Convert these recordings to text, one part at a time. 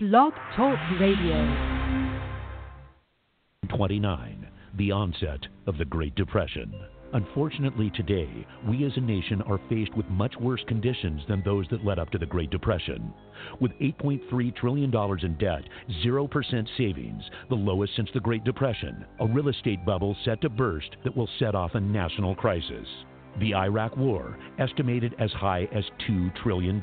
Blog Talk Radio. 29, the onset of the Great Depression. Unfortunately, today, we as a nation are faced with much worse conditions than those that led up to the Great Depression. With $8.3 trillion in debt, 0% savings, the lowest since the Great Depression, a real estate bubble set to burst that will set off a national crisis. The Iraq War, estimated as high as $2 trillion.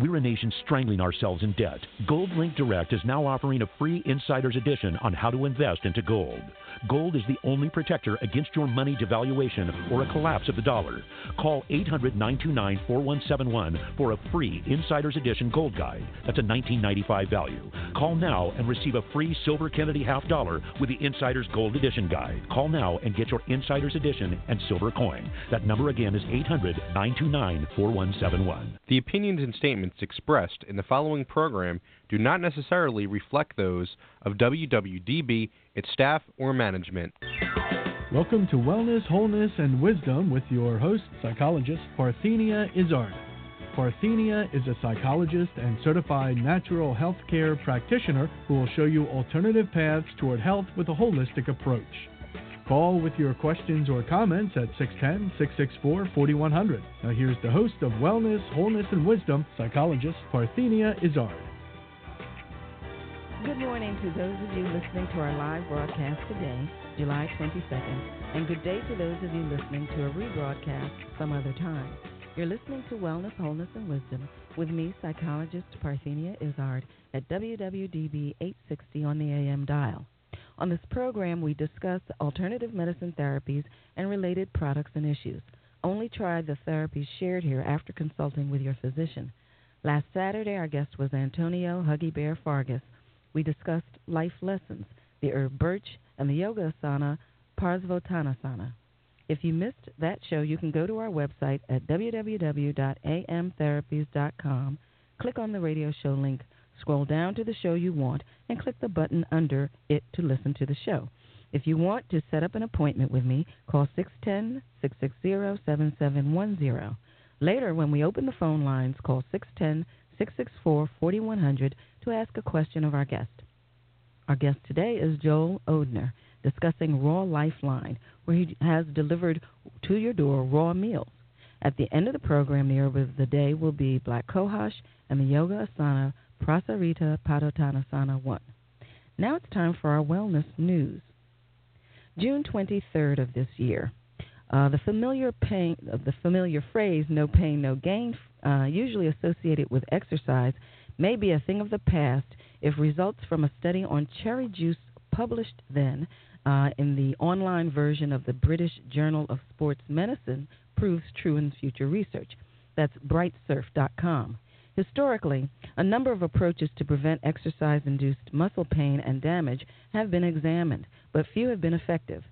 We're a nation strangling ourselves in debt. Gold Link Direct is now offering a free insider's edition on how to invest into gold. Gold is the only protector against your money devaluation or a collapse of the dollar. Call 800 929 4171 for a free insider's edition gold guide. That's a 1995 value. Call now and receive a free silver Kennedy half dollar with the insider's gold edition guide. Call now and get your insider's edition and silver coin. That number again is 800 929 4171. The opinions and statements expressed in the following program do not necessarily reflect those of WWDB, its staff, or management. Welcome to Wellness, Wholeness, and Wisdom with your host, psychologist Parthenia Izzard. Parthenia is a psychologist and certified natural health care practitioner who will show you alternative paths toward health with a holistic approach. Call with your questions or comments at 610 664 4100. Now, here's the host of Wellness, Wholeness, and Wisdom, psychologist Parthenia Izzard. Good morning to those of you listening to our live broadcast today, July 22nd, and good day to those of you listening to a rebroadcast some other time. You're listening to Wellness, Wholeness, and Wisdom with me, psychologist Parthenia Izzard, at WWDB 860 on the AM dial. On this program, we discuss alternative medicine therapies and related products and issues. Only try the therapies shared here after consulting with your physician. Last Saturday, our guest was Antonio Huggy Bear Fargas. We discussed life lessons, the herb birch, and the yoga asana Parsvottanasana. If you missed that show, you can go to our website at www.amtherapies.com, click on the radio show link, scroll down to the show you want, and click the button under it to listen to the show. If you want to set up an appointment with me, call 610 660 7710. Later, when we open the phone lines, call 610 664 4100 to ask a question of our guest. Our guest today is Joel Odhner, discussing Raw Lifeline, where he has delivered to your door raw meals. At the end of the program, the herb of the day will be Black Cohosh and the Yoga Asana Prasarita Padottanasana 1. Now it's time for our wellness news. June 23rd of this year. Uh, the familiar pain, uh, the familiar phrase "no pain, no gain," uh, usually associated with exercise, may be a thing of the past if results from a study on cherry juice published then uh, in the online version of the British Journal of Sports Medicine proves true in future research. That's brightsurf.com. Historically, a number of approaches to prevent exercise induced muscle pain and damage have been examined, but few have been effective.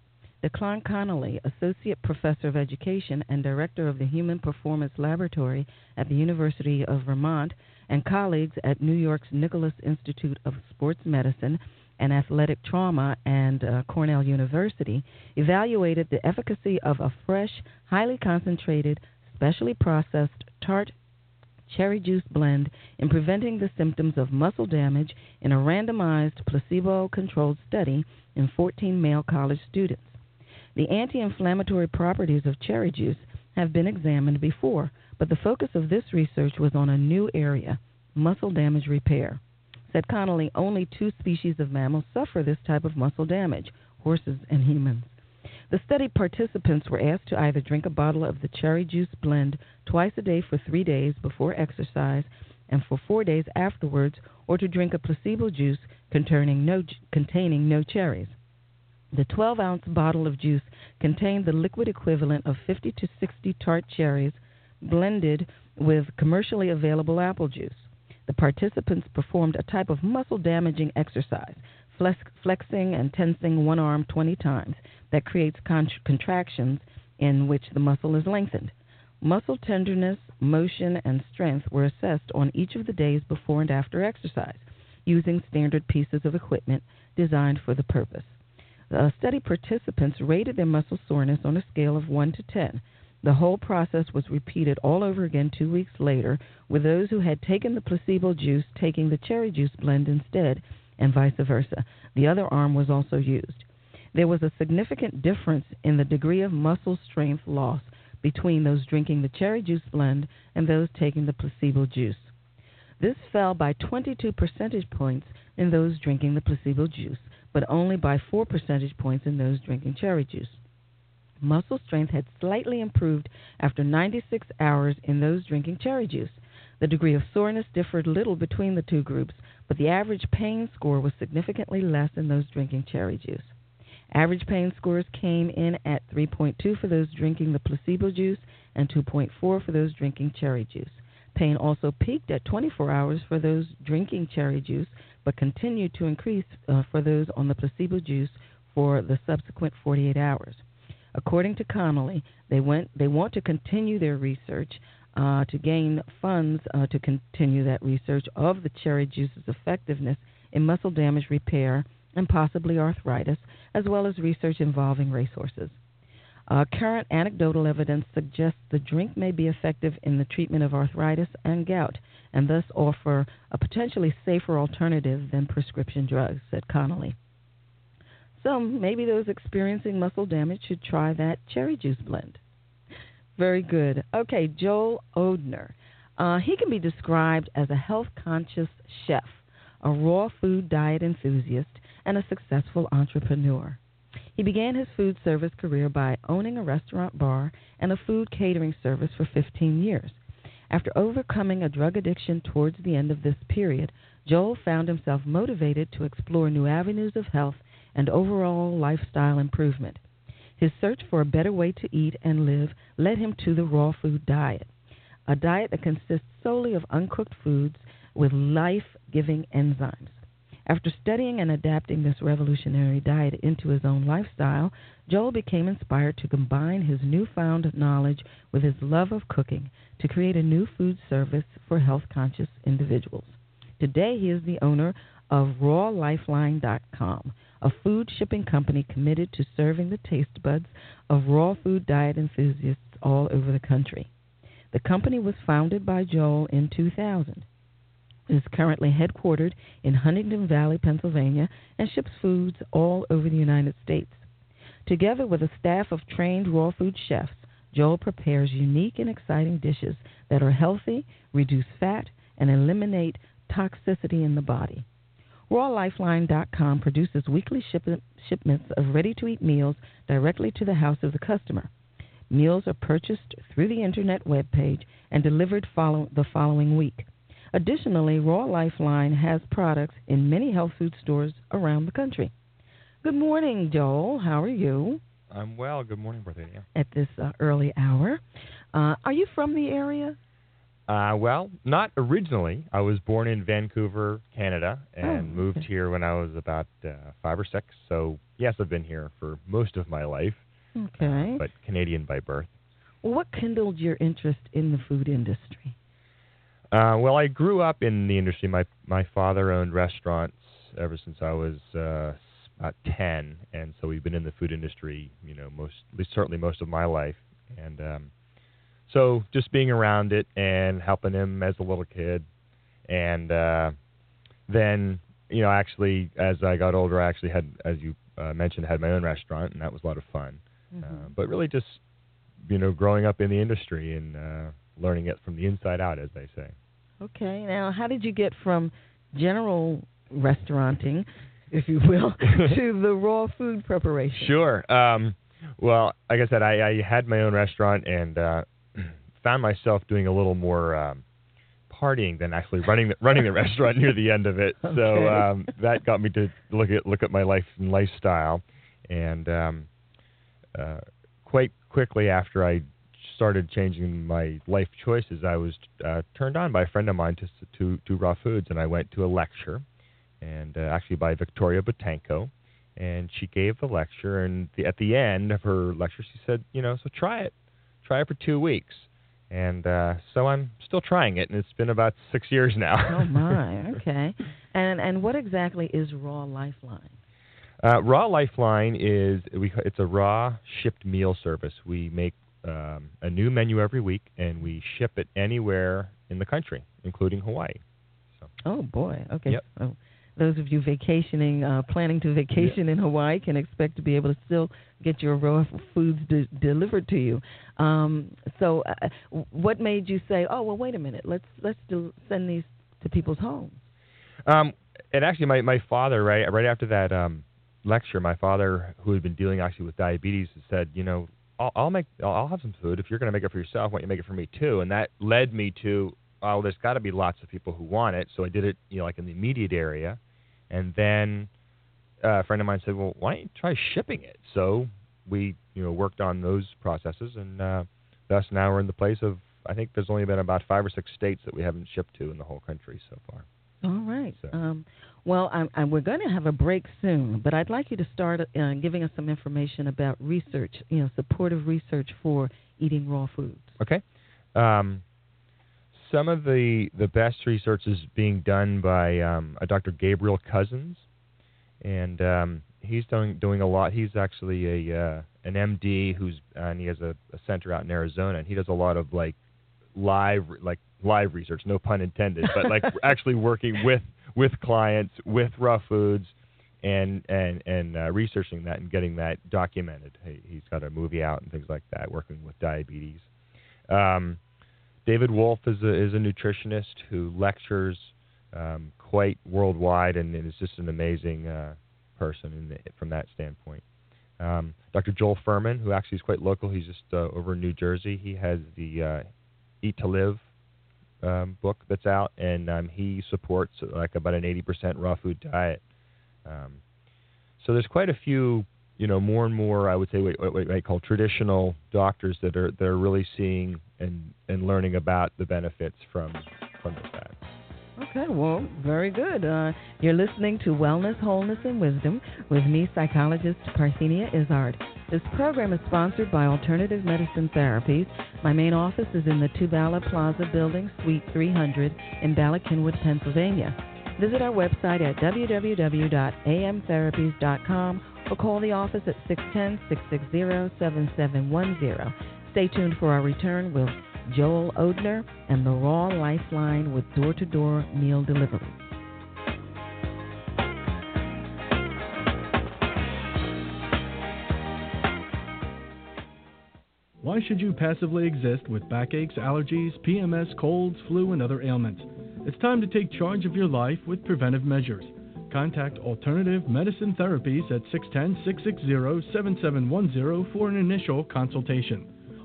Declan Connolly, Associate Professor of Education and Director of the Human Performance Laboratory at the University of Vermont, and colleagues at New York's Nicholas Institute of Sports Medicine and Athletic Trauma and uh, Cornell University, evaluated the efficacy of a fresh, highly concentrated, specially processed tart cherry juice blend in preventing the symptoms of muscle damage in a randomized placebo controlled study in 14 male college students. The anti inflammatory properties of cherry juice have been examined before, but the focus of this research was on a new area muscle damage repair. Said Connolly, only two species of mammals suffer this type of muscle damage horses and humans. The study participants were asked to either drink a bottle of the cherry juice blend twice a day for three days before exercise and for four days afterwards, or to drink a placebo juice containing no, containing no cherries. The 12 ounce bottle of juice contained the liquid equivalent of 50 to 60 tart cherries blended with commercially available apple juice. The participants performed a type of muscle damaging exercise, flexing and tensing one arm 20 times that creates contractions in which the muscle is lengthened. Muscle tenderness, motion, and strength were assessed on each of the days before and after exercise using standard pieces of equipment designed for the purpose. The study participants rated their muscle soreness on a scale of 1 to 10. The whole process was repeated all over again two weeks later, with those who had taken the placebo juice taking the cherry juice blend instead, and vice versa. The other arm was also used. There was a significant difference in the degree of muscle strength loss between those drinking the cherry juice blend and those taking the placebo juice. This fell by 22 percentage points in those drinking the placebo juice, but only by 4 percentage points in those drinking cherry juice. Muscle strength had slightly improved after 96 hours in those drinking cherry juice. The degree of soreness differed little between the two groups, but the average pain score was significantly less in those drinking cherry juice. Average pain scores came in at 3.2 for those drinking the placebo juice and 2.4 for those drinking cherry juice. Pain also peaked at 24 hours for those drinking cherry juice, but continued to increase uh, for those on the placebo juice for the subsequent 48 hours. According to Connolly, they went they want to continue their research uh, to gain funds uh, to continue that research of the cherry juice's effectiveness in muscle damage repair and possibly arthritis, as well as research involving racehorses. Uh, current anecdotal evidence suggests the drink may be effective in the treatment of arthritis and gout, and thus offer a potentially safer alternative than prescription drugs, said Connolly. So maybe those experiencing muscle damage should try that cherry juice blend. Very good. Okay, Joel Odhner. Uh, he can be described as a health conscious chef, a raw food diet enthusiast, and a successful entrepreneur. He began his food service career by owning a restaurant bar and a food catering service for 15 years. After overcoming a drug addiction towards the end of this period, Joel found himself motivated to explore new avenues of health and overall lifestyle improvement. His search for a better way to eat and live led him to the raw food diet, a diet that consists solely of uncooked foods with life giving enzymes. After studying and adapting this revolutionary diet into his own lifestyle, Joel became inspired to combine his newfound knowledge with his love of cooking to create a new food service for health conscious individuals. Today, he is the owner of RawLifeline.com, a food shipping company committed to serving the taste buds of raw food diet enthusiasts all over the country. The company was founded by Joel in 2000. Is currently headquartered in Huntingdon Valley, Pennsylvania, and ships foods all over the United States. Together with a staff of trained raw food chefs, Joel prepares unique and exciting dishes that are healthy, reduce fat, and eliminate toxicity in the body. RawLifeline.com produces weekly shipments of ready to eat meals directly to the house of the customer. Meals are purchased through the internet web page and delivered follow- the following week. Additionally, Raw Lifeline has products in many health food stores around the country. Good morning, Joel. How are you? I'm well. Good morning, Parthenia. At this uh, early hour. Uh, are you from the area? Uh, well, not originally. I was born in Vancouver, Canada, and oh, moved here when I was about uh, five or six. So, yes, I've been here for most of my life, Okay. but Canadian by birth. Well, what kindled your interest in the food industry? Uh, well, I grew up in the industry. My my father owned restaurants ever since I was uh, about ten, and so we've been in the food industry, you know, most at least certainly most of my life. And um, so just being around it and helping him as a little kid, and uh, then you know, actually as I got older, I actually had, as you uh, mentioned, had my own restaurant, and that was a lot of fun. Mm-hmm. Uh, but really, just you know, growing up in the industry and uh, learning it from the inside out, as they say. Okay. Now, how did you get from general restauranting, if you will, to the raw food preparation? Sure. Um, well, like I said, I, I had my own restaurant and uh, found myself doing a little more um, partying than actually running the, running the restaurant near the end of it. So um, that got me to look at look at my life and lifestyle, and um, uh, quite quickly after I started changing my life choices, I was uh, turned on by a friend of mine to to, to raw foods, and I went to a lecture, and uh, actually by Victoria Boutenko, and she gave the lecture, and the, at the end of her lecture, she said, you know, so try it, try it for two weeks, and uh, so I'm still trying it, and it's been about six years now. Oh my. Okay. And and what exactly is Raw Lifeline? Uh, raw Lifeline is we it's a raw shipped meal service. We make um, a new menu every week, and we ship it anywhere in the country, including Hawaii. So. Oh boy. Okay. Yep. So those of you vacationing, uh, planning to vacation in Hawaii, can expect to be able to still get your raw foods de- delivered to you. Um, so, uh, what made you say, "Oh, well, wait a minute, let's let's do, send these to people's homes"? Um, and actually, my my father, right right after that um, lecture, my father, who had been dealing actually with diabetes, said, you know, I'll, I'll make I'll have some food if you're going to make it for yourself. Why don't you make it for me too? And that led me to, oh, there's got to be lots of people who want it. So I did it, you know, like in the immediate area, and then uh, a friend of mine said, well, why don't you try shipping it? So we, you know, worked on those processes, and uh, thus now we're in the place of I think there's only been about five or six states that we haven't shipped to in the whole country so far. All right. So. Um, well, I, I, we're going to have a break soon, but I'd like you to start uh, giving us some information about research, you know, supportive research for eating raw foods. Okay. Um, some of the the best research is being done by um, a Dr. Gabriel Cousens, and um, he's doing doing a lot. He's actually a uh, an MD who's and he has a, a center out in Arizona, and he does a lot of like live like live research, no pun intended, but like actually working with with clients with raw foods and and and uh, researching that and getting that documented. He, he's got a movie out and things like that, working with diabetes. Um, David Wolfe is a is a nutritionist who lectures um, quite worldwide and, and is just an amazing uh, person the, from that standpoint. Um, Dr. Joel Fuhrman, who actually is quite local, he's just uh, over in New Jersey. He has the uh, Eat to Live um, book that's out, and um, he supports like about an 80% raw food diet. Um, so there's quite a few, you know, more and more I would say what, what I call traditional doctors that are that are really seeing and and learning about the benefits from from this diet. Okay, well, very good. Uh, you're listening to Wellness, Wholeness, and Wisdom with me, psychologist Parthenia Izzard. This program is sponsored by Alternative Medicine Therapies. My main office is in the Two Bala Plaza Building, Suite 300 in Bala Cynwyd, Pennsylvania. Visit our website at www.amtherapies.com or call the office at 610 660 7710. Stay tuned for our return with Joel Odhner and the Raw Lifeline with door to door meal delivery. Why should you passively exist with backaches, allergies, PMS, colds, flu, and other ailments? It's time to take charge of your life with preventive measures. Contact Alternative Medicine Therapies at 610 660 7710 for an initial consultation.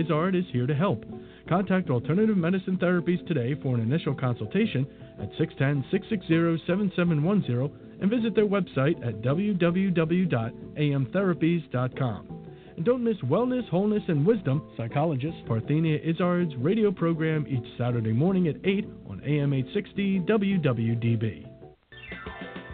Izzard is here to help? Contact Alternative Medicine Therapies today for an initial consultation at 610 660 7710 and visit their website at www.amtherapies.com. And don't miss Wellness, Wholeness, and Wisdom, psychologist Parthenia Izzard's radio program each Saturday morning at 8 on AM 860 WWDB.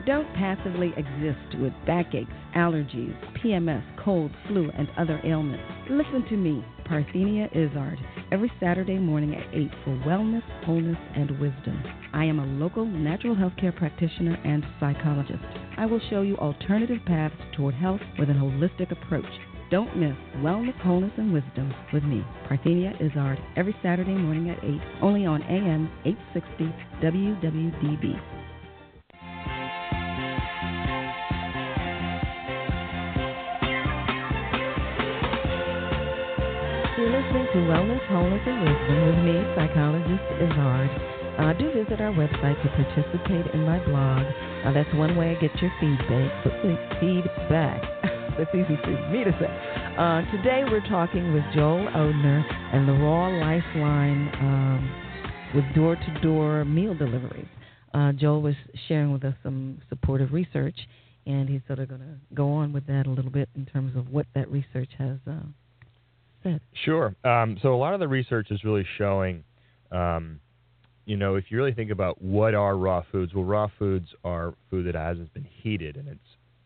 Don't passively exist with backaches, allergies, PMS, cold, flu, and other ailments. Listen to me, Parthenia Izzard, every Saturday morning at 8 for Wellness, Wholeness, and Wisdom. I am a local natural health care practitioner and psychologist. I will show you alternative paths toward health with an holistic approach. Don't miss Wellness, Wholeness, and Wisdom with me, Parthenia Izzard, every Saturday morning at 8, only on AM 860 WWDB. You're listening to Wellness, Wholeness, and Wisdom with me, psychologist Izzard. Uh, do visit our website to participate in my blog. Uh, that's one way to get your feedback. Feedback. that's easy for me to say. Uh, today we're talking with Joel Odhner and the Raw Lifeline um, with door-to-door meal deliveries. Uh, Joel was sharing with us some supportive research, and he's sort of going to go on with that a little bit in terms of what that research has Sure. Um, so a lot of the research is really showing, um, you know, if you really think about what are raw foods, well, raw foods are food that hasn't been heated, and it's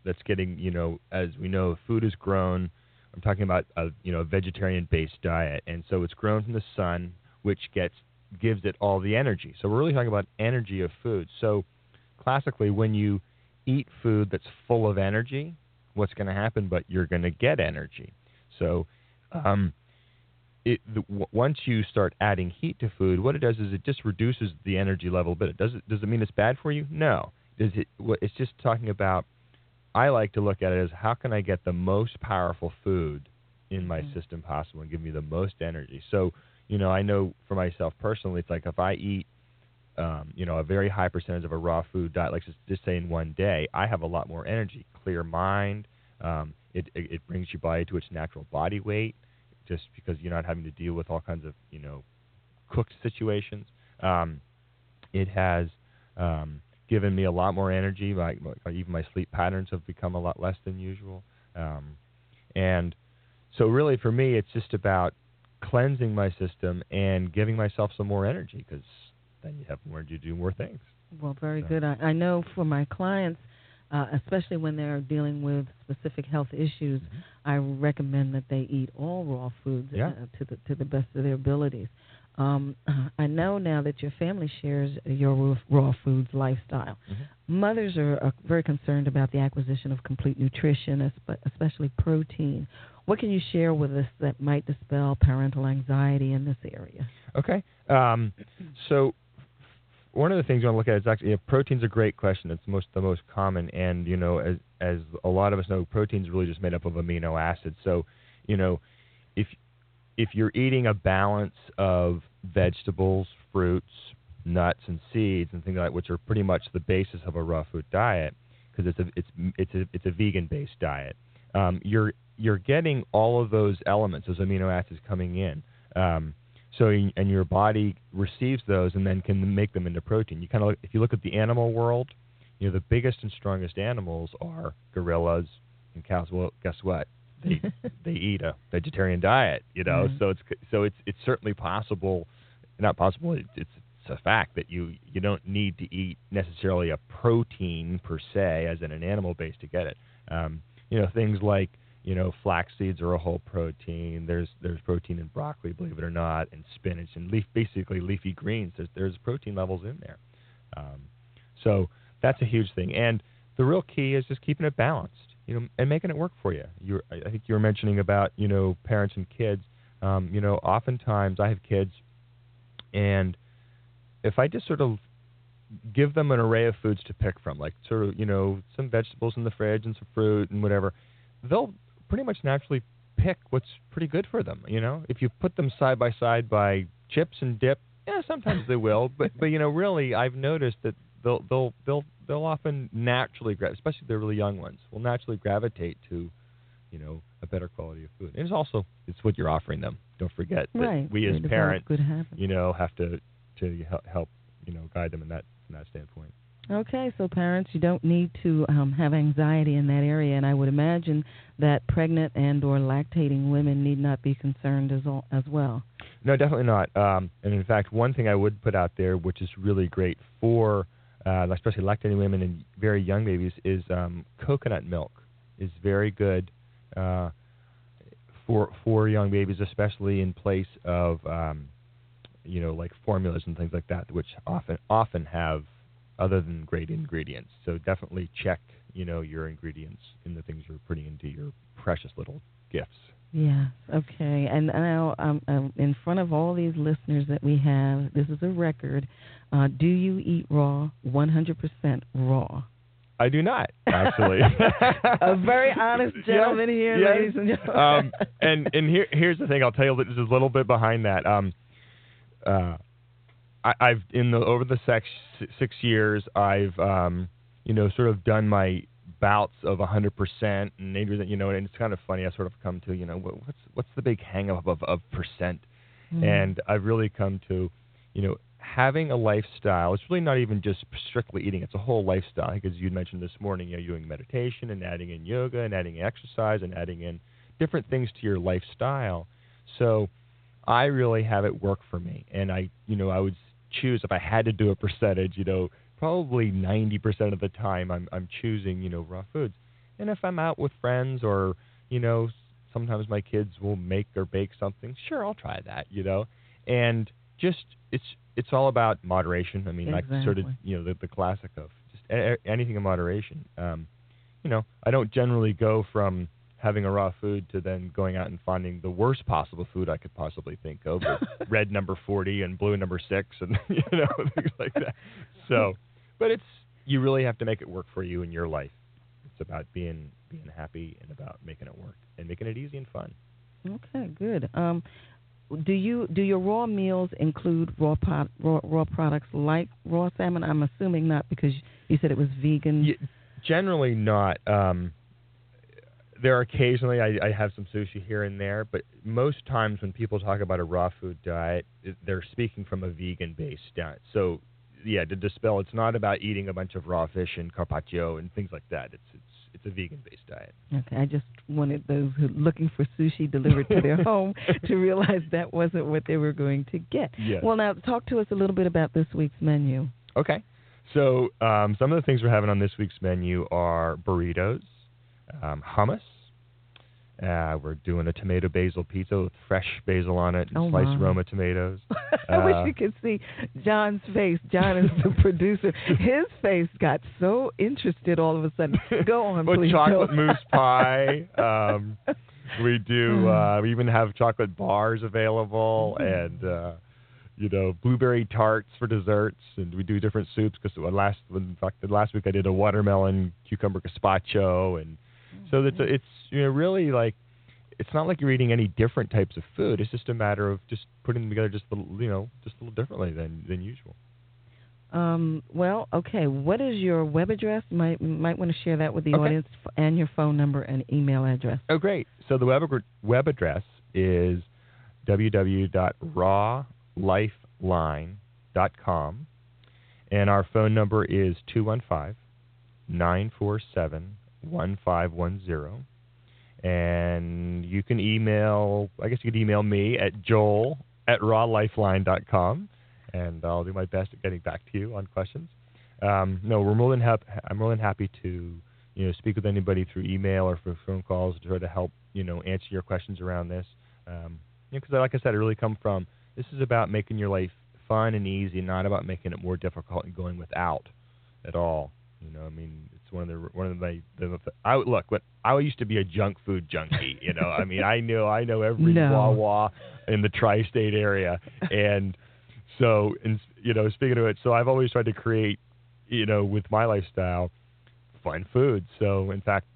that's getting, you know, as we know, food is grown. I'm talking about a, you know, vegetarian-based diet, and so it's grown from the sun, which gets gives it all the energy. So we're really talking about energy of food. So classically, when you eat food that's full of energy, what's going to happen? But you're going to get energy. So um, it, the, w- once you start adding heat to food, what it does is it just reduces the energy level a bit. Does it does it mean it's bad for you? No. Does it? It's just talking about. I like to look at it as how can I get the most powerful food in my mm-hmm. system possible and give me the most energy. So you know, I know for myself personally, it's like if I eat, um, you know, a very high percentage of a raw food diet, like just, just say in one day, I have a lot more energy, clear mind. Um, it, it, it brings your body to its natural body weight, just because you're not having to deal with all kinds of, you know, cooked situations. Um, it has um, given me a lot more energy. Like, like even my sleep patterns have become a lot less than usual. Um, and so, really, for me, it's just about cleansing my system and giving myself some more energy because then you have more to do more things. Well, very so. good. I, I know for my clients, uh, especially when they're dealing with specific health issues. I recommend that they eat all raw foods yeah. uh, to the to the best of their abilities. Um, I know now that your family shares your raw foods lifestyle. Mm-hmm. Mothers are, are very concerned about the acquisition of complete nutrition, especially protein. What can you share with us that might dispel parental anxiety in this area? Okay. Um, so one of the things you want to look at is actually you know, protein's a great question. It's most the most common, and you know, as as a lot of us know, protein's really just made up of amino acids. So, you know, if if you're eating a balance of vegetables, fruits, nuts, and seeds, and things like that, which are pretty much the basis of a raw food diet, because it's a it's it's a it's a vegan based diet. Um, you're you're getting all of those elements, those amino acids coming in. Um, so and your body receives those and then can make them into protein. You kind of if you look at the animal world, you know the biggest and strongest animals are gorillas and cows. Well, guess what? They they eat a vegetarian diet. You know, mm-hmm. so it's so it's it's certainly possible, not possible. It's, it's a fact that you you don't need to eat necessarily a protein per se, as in an animal base, to get it. Um, you know, things like you know, flax seeds are a whole protein. There's there's protein in broccoli, believe it or not, and spinach and leaf basically leafy greens. There's there's protein levels in there. Um, so that's a huge thing. And the real key is just keeping it balanced, you know, and making it work for you. You I think you were mentioning about you know parents and kids. Um, you know, oftentimes I have kids, and if I just sort of give them an array of foods to pick from, like sort of you know some vegetables in the fridge and some fruit and whatever, they'll pretty much naturally pick what's pretty good for them. You know, if you put them side by side by chips and dip, yeah, sometimes they will, but but you know, really, I've noticed that they'll they'll they'll they'll often naturally, gra- especially the really young ones, will naturally gravitate to, you know, a better quality of food. And it's also it's what you're offering them. Don't forget that right. we as parents, you know, have to to help you know guide them in that from that standpoint. Okay, so parents, you don't need to um, have anxiety in that area, and I would imagine that pregnant and or lactating women need not be concerned as all, as well. No, definitely not. Um, and in fact, one thing I would put out there, which is really great for uh, especially lactating women and very young babies, is um, coconut milk is very good uh, for for young babies, especially in place of um, you know like formulas and things like that, which often often have other than great ingredients. So definitely check, you know, your ingredients in the things you're putting into your precious little gifts. Yes. Okay. And now, um, um, in front of all these listeners that we have, this is a record. Uh, do you eat raw? 100% raw. I do not actually. a very honest gentleman yes, here, yes. ladies and gentlemen. um, and and here here's the thing. I'll tell you this is a little bit behind that. Um, uh, I, have in the over the six six years, I've um, you know sort of done my bouts of 100% and maybe you know and it's kind of funny I sort of come to you know what's what's the big hang up of, of percent? Mm. and I've really come to you know having a lifestyle it's really not even just strictly eating it's a whole lifestyle. Because you mentioned this morning you know you're doing meditation and adding in yoga and adding exercise and adding in different things to your lifestyle. So I really have it work for me, and I, you know, I would choose if I had to do a percentage, you know, probably 90% of the time I'm I'm choosing, you know, raw foods. And if I'm out with friends or, you know, sometimes my kids will make or bake something, sure, I'll try that, you know. And just it's it's all about moderation. I mean, exactly. like sort of, you know, the the classic of just a- anything in moderation. Um, you know, I don't generally go from having a raw food to then going out and finding the worst possible food I could possibly think of, red number 40 and blue number 6 and you know things like that. So, but it's you really have to make it work for you in your life. It's about being being happy and about making it work and making it easy and fun. Okay, good. Um, do you do your raw meals include raw pot, raw, raw products like raw salmon? I'm assuming not because you said it was vegan. Yeah, generally not. Um, there are occasionally I, I have some sushi here and there, but most times when people talk about a raw food diet, they're speaking from a vegan-based diet. So, yeah, to dispel, it's not about eating a bunch of raw fish and carpaccio and things like that. It's it's it's a vegan-based diet. Okay, I just wanted those who looking for sushi delivered to their home to realize that wasn't what they were going to get. Yes. Well, now talk to us a little bit about this week's menu. Okay. So um, some of the things we're having on this week's menu are burritos, um, hummus. Uh, we're doing a tomato basil pizza with fresh basil on it and Oh, sliced. Roma tomatoes. I wish Uh, you could see John's face. John is the producer. His face got so interested all of a sudden. Go on, please. chocolate mousse pie. Um, we do. Uh, we even have chocolate bars available, and uh, you know blueberry tarts for desserts, and we do different soups. Because last, in fact, last week I did a watermelon cucumber gazpacho, and so it's it's you know really like it's not like you're eating any different types of food. It's just a matter of just putting them together just a little, you know just a little differently than than usual. Um, well, okay. What is your web address? Might might want to share that with the Okay. audience and your phone number and email address. Oh, great. So the web, web address is www.rawlifeline.com, and our phone number is 215 947 1510. And you can email, I guess you could email me at joel at rawlifeline.com, and I'll do my best at getting back to you on questions. Um, no, we're more than hap- I'm more than happy to you know speak with anybody through email or for phone calls to try to help you know answer your questions around this. Um, because like I said, I really come from this is about making your life fun and easy, not about making it more difficult and going without at all. You know, I mean, one of the one of my the, I look. What I used to be a junk food junkie. You know, I mean, I know I know every No. Wawa in the tri-state area, and so and you know, speaking of it, so I've always tried to create, you know, with my lifestyle, fun food. So in fact,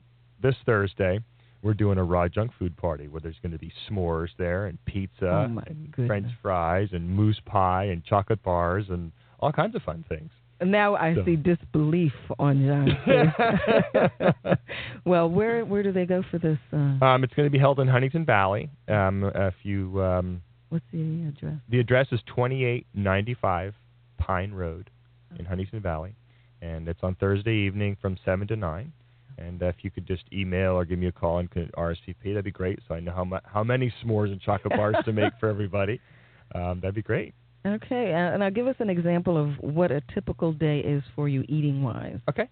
this Thursday we're doing a raw junk food party where there's going to be s'mores there and pizza Oh, and goodness. French fries and mousse pie and chocolate bars and all kinds of fun things. Now I So- see disbelief on John's face. well, where where do they go for this? Uh, Um, it's going to be held in Huntingdon Valley. Um, if you, um, what's the address? the address is 2895 Pine Road in Huntingdon Valley, and it's on Thursday evening from seven to nine. And if you could just email or give me a call and RSVP, that'd be great. So I know how mu- how many s'mores and chocolate bars to make for everybody. Um, that'd be great. Okay, uh, and now give us an example of what a typical day is for you eating wise. Okay.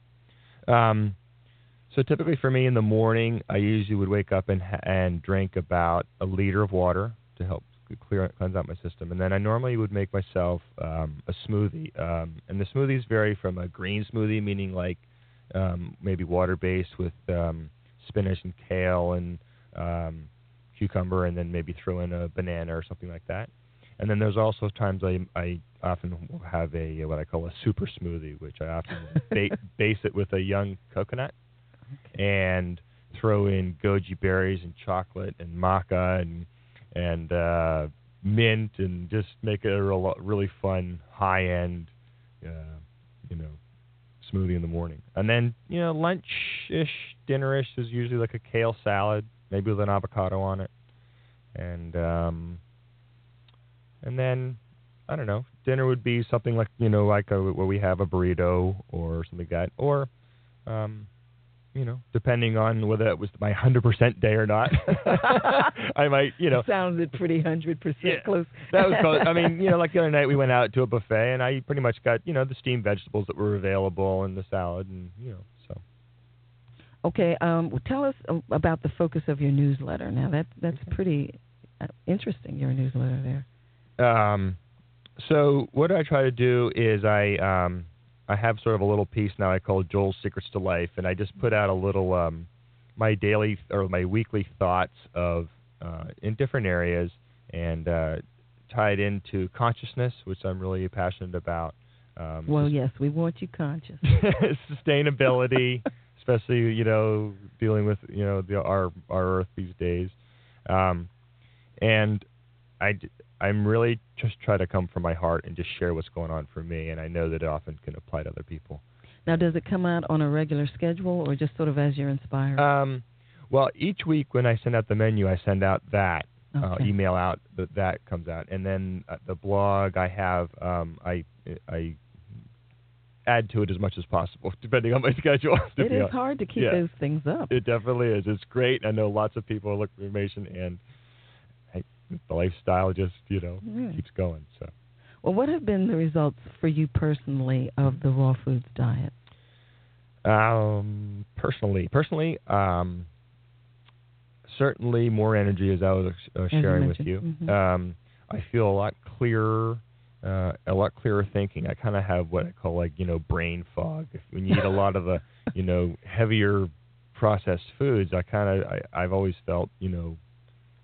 Um, so typically for me in the morning, I usually would wake up and and drink about a liter of water to help clear cleanse out my system, and then I normally would make myself um, a smoothie. Um, and the smoothies vary from a green smoothie, meaning like um, maybe water based with um, spinach and kale and um, cucumber, and then maybe throw in a banana or something like that. And then there's also times I I often will have a what I call a super smoothie, which I often ba- base it with a young coconut and throw in goji berries and chocolate and maca and and uh, mint and just make it a real, really fun high end uh, you know smoothie in the morning. And then you know lunch ish dinner ish is usually like a kale salad, maybe with an avocado on it, and um, and then I don't know. Dinner would be something like you know like a, where we have a burrito or something like that, or um, you know, depending on whether it was my 100% day or not, I might, you know. Sounded pretty 100% close. that was close. I mean, you know, like the other night we went out to a buffet and I pretty much got, you know, the steamed vegetables that were available and the salad and, you know, so. Okay, um, well, tell us uh, about the focus of your newsletter. Now, that that's pretty uh, interesting, your newsletter there. Um, so what I try to do is I um, I have sort of a little piece now I call Joel's Secrets to Life, and I just put out a little um, my daily or my weekly thoughts of uh, in different areas and uh, tied into consciousness, which I'm really passionate about. Um, Well, yes, we want you conscious. sustainability, especially you know dealing with you know the, our our Earth these days, um, and I I'm really just try to come from my heart and just share what's going on for me, and I know that it often can apply to other people. Now, does it come out on a regular schedule or just sort of as you're inspired? Um, well, each week when I send out the menu, I send out that uh, email out that that comes out, and then uh, the blog I have um, I I add to it as much as possible, depending on my schedule. it is honest. hard to keep Yeah. those things up. It definitely is. It's great. I know lots of people look for information, and the lifestyle just you know keeps going. So Well, what have been the results for you personally of the raw foods diet? um, personally, personally, um, certainly more energy as I was uh, sharing with you. Mhm. Um, I feel a lot clearer. Uh, a lot clearer thinking. I kind of have what I call like you know brain fog. If when you eat a lot of the you know heavier processed foods, I kind of I, I've always felt you know,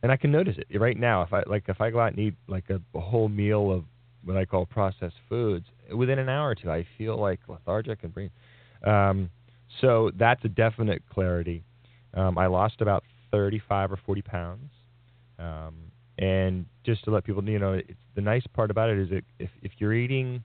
and I can notice it right now. If I like if I go out and eat like a, a whole meal of what I call processed foods, within an hour or two, I feel like lethargic and brain. Um, so that's a definite clarity. Um, I lost about 35 or 40 pounds. Um, and just to let people know, you know, the nice part about it is that if, if you're eating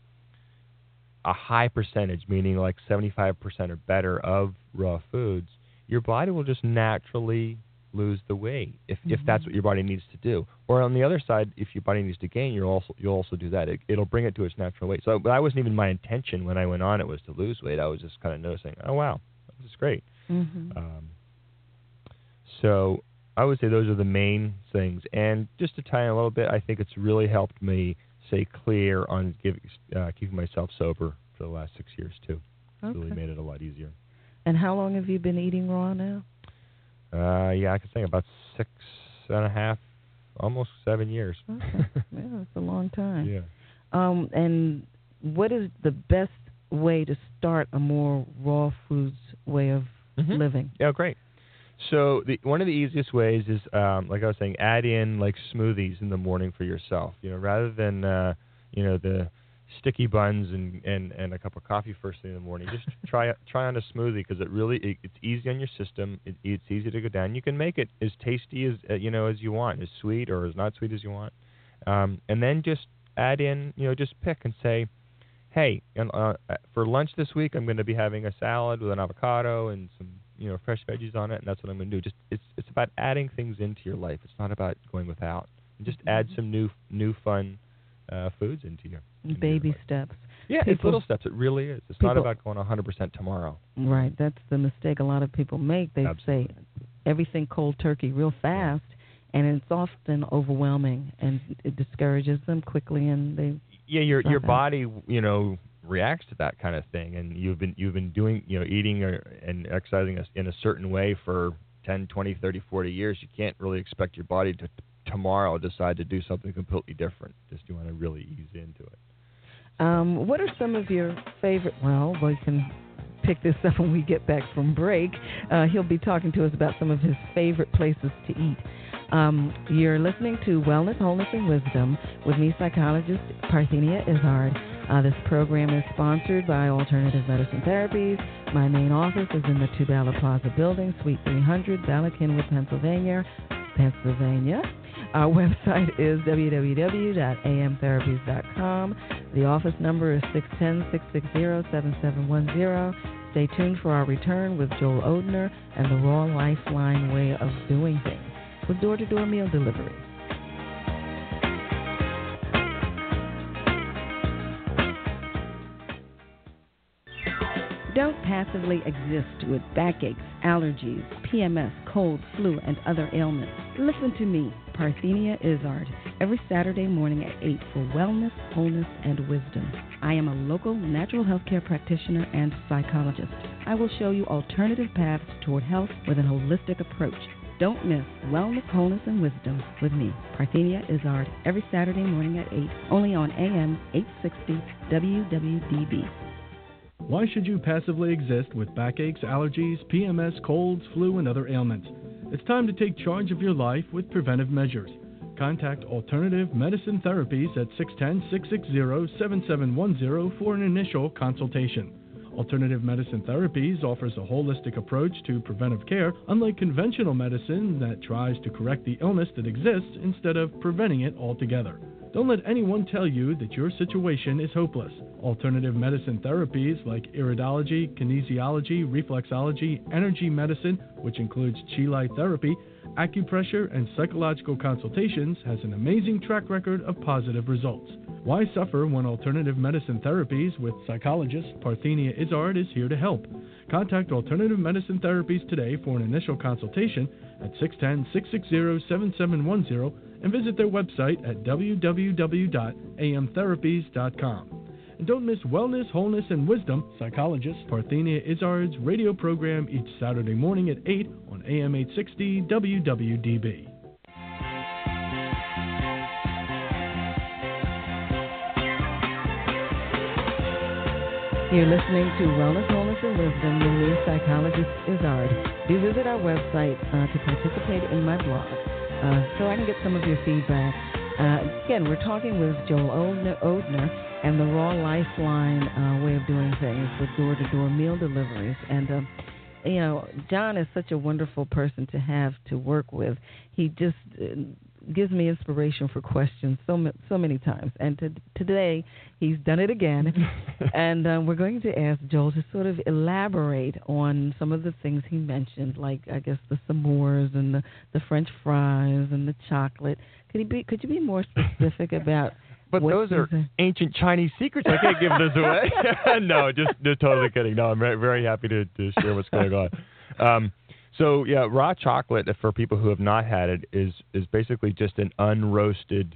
a high percentage, meaning like 75% or better of raw foods, your body will just naturally lose the weight if, if that's what your body needs to do. Or on the other side, if your body needs to gain, you'll also you'll also do that. It, it'll bring it to its natural weight. So that wasn't even my intention when I went on. It was to lose weight. I was just kind of noticing, oh wow, this is great. Mm-hmm. Um, so I would say those are the main things. And just to tie in a little bit, I think it's really helped me stay clear on give, uh, keeping myself sober for the last six years too. It's really made it a lot easier. And how long have you been eating raw now? Uh, yeah, I could say about six and a half, almost seven years. Okay. yeah, it's a long time. yeah. Um, and what is the best way to start a more raw foods way of Mhm. living? Yeah, great. So the one of the easiest ways is, um, like I was saying, add in like smoothies in the morning for yourself. You know, rather than uh, you know the sticky buns and, and, and a cup of coffee first thing in the morning. Just try try on a smoothie because it really it, it's easy on your system. It, it's easy to go down. You can make it as tasty as uh, you know as you want, as sweet or as not sweet as you want, um, and then just add in you know just pick and say, hey, and, uh, for lunch this week I'm going to be having a salad with an avocado and some you know fresh veggies on it, and that's what I'm going to do. Just it's it's about adding things into your life. It's not about going without. Just add some new new fun uh, foods into your into Baby life. steps. Yeah, it's little steps. It really is. It's not about going 100% tomorrow. Right. That's the mistake a lot of people make. They Absolutely. say everything cold turkey real fast, and it's often overwhelming, and it discourages them quickly, and they Yeah, your your Okay. body, you know, reacts to that kind of thing, and you've been you've been doing, you know, eating or, and exercising in a certain way for 10, 20, 30, 40 years. You can't really expect your body to tomorrow decide to do something completely different. Just you want to really ease into it. Um, what are some of your favorite? Well, we can pick this up when we get back from break. Uh, he'll be talking to us about some of his favorite places to eat. Um, you're listening to Wellness, Wholeness, and Wisdom with me, psychologist Parthenia Izzard. Uh, this program is sponsored by Alternative Medicine Therapies. My main office is in the Two Bala Plaza building, Suite 300, Bala Cynwyd, Pennsylvania. Pennsylvania. Our website is www.amtherapies.com. The office number is 610-660-7710. Stay tuned for our return with Joel Odhner and the Raw Lifeline way of doing things with door-to-door meal delivery. Don't passively exist with backaches, allergies, PMS, cold, flu, and other ailments, listen to me, Parthenia Izzard, every Saturday morning at 8 for wellness, wholeness, and wisdom. I am a local natural health care practitioner and psychologist. I will show you alternative paths toward health with an holistic approach. Don't miss Wellness, Wholeness, and Wisdom with me, Parthenia Izzard, every Saturday morning at 8, only on AM 860 WWDB. Why should you passively exist with backaches, allergies, PMS, colds, flu, and other ailments? It's time to take charge of your life with preventive measures. Contact Alternative Medicine Therapies at 610 660 7710 for an initial consultation. Alternative Medicine Therapies offers a holistic approach to preventive care, unlike conventional medicine that tries to correct the illness that exists instead of preventing it altogether. Don't let anyone tell you that your situation is hopeless. Alternative medicine therapies like iridology, kinesiology, reflexology, energy medicine, which includes chi light therapy, acupressure, and psychological consultations, has an amazing track record of positive results. Why suffer when alternative medicine therapies with psychologist Parthenia Izzard is here to help? Contact Alternative Medicine Therapies today for an initial consultation at 610 660 7710 and visit their website at www.amtherapies.com. And don't miss Wellness, Wholeness, and Wisdom, psychologist Parthenia Izzard's radio program each Saturday morning at 8 on AM 860 WWDB. You're listening to Wellness, Wholeness, and Wisdom with me, psychologist Izzard. Do visit our website uh, to participate in my blog uh, so I can get some of your feedback. Uh, again, we're talking with Joel Odhner and the Raw Lifeline uh, way of doing things with door to door meal deliveries. And, um, you know, John is such a wonderful person to have to work with. He just uh, gives me inspiration for questions so so many times. And to, today he's done it again, and uh, we're going to ask Joel to sort of elaborate on some of the things he mentioned, like I guess the s'mores and the the French fries and the chocolate. Could he be? Could you be more specific about? But those are ancient Chinese secrets. I can't give this away. no, just, just totally kidding. No, I'm very, very happy to, to share what's going on. Um, so yeah, raw chocolate for people who have not had it is is basically just an unroasted,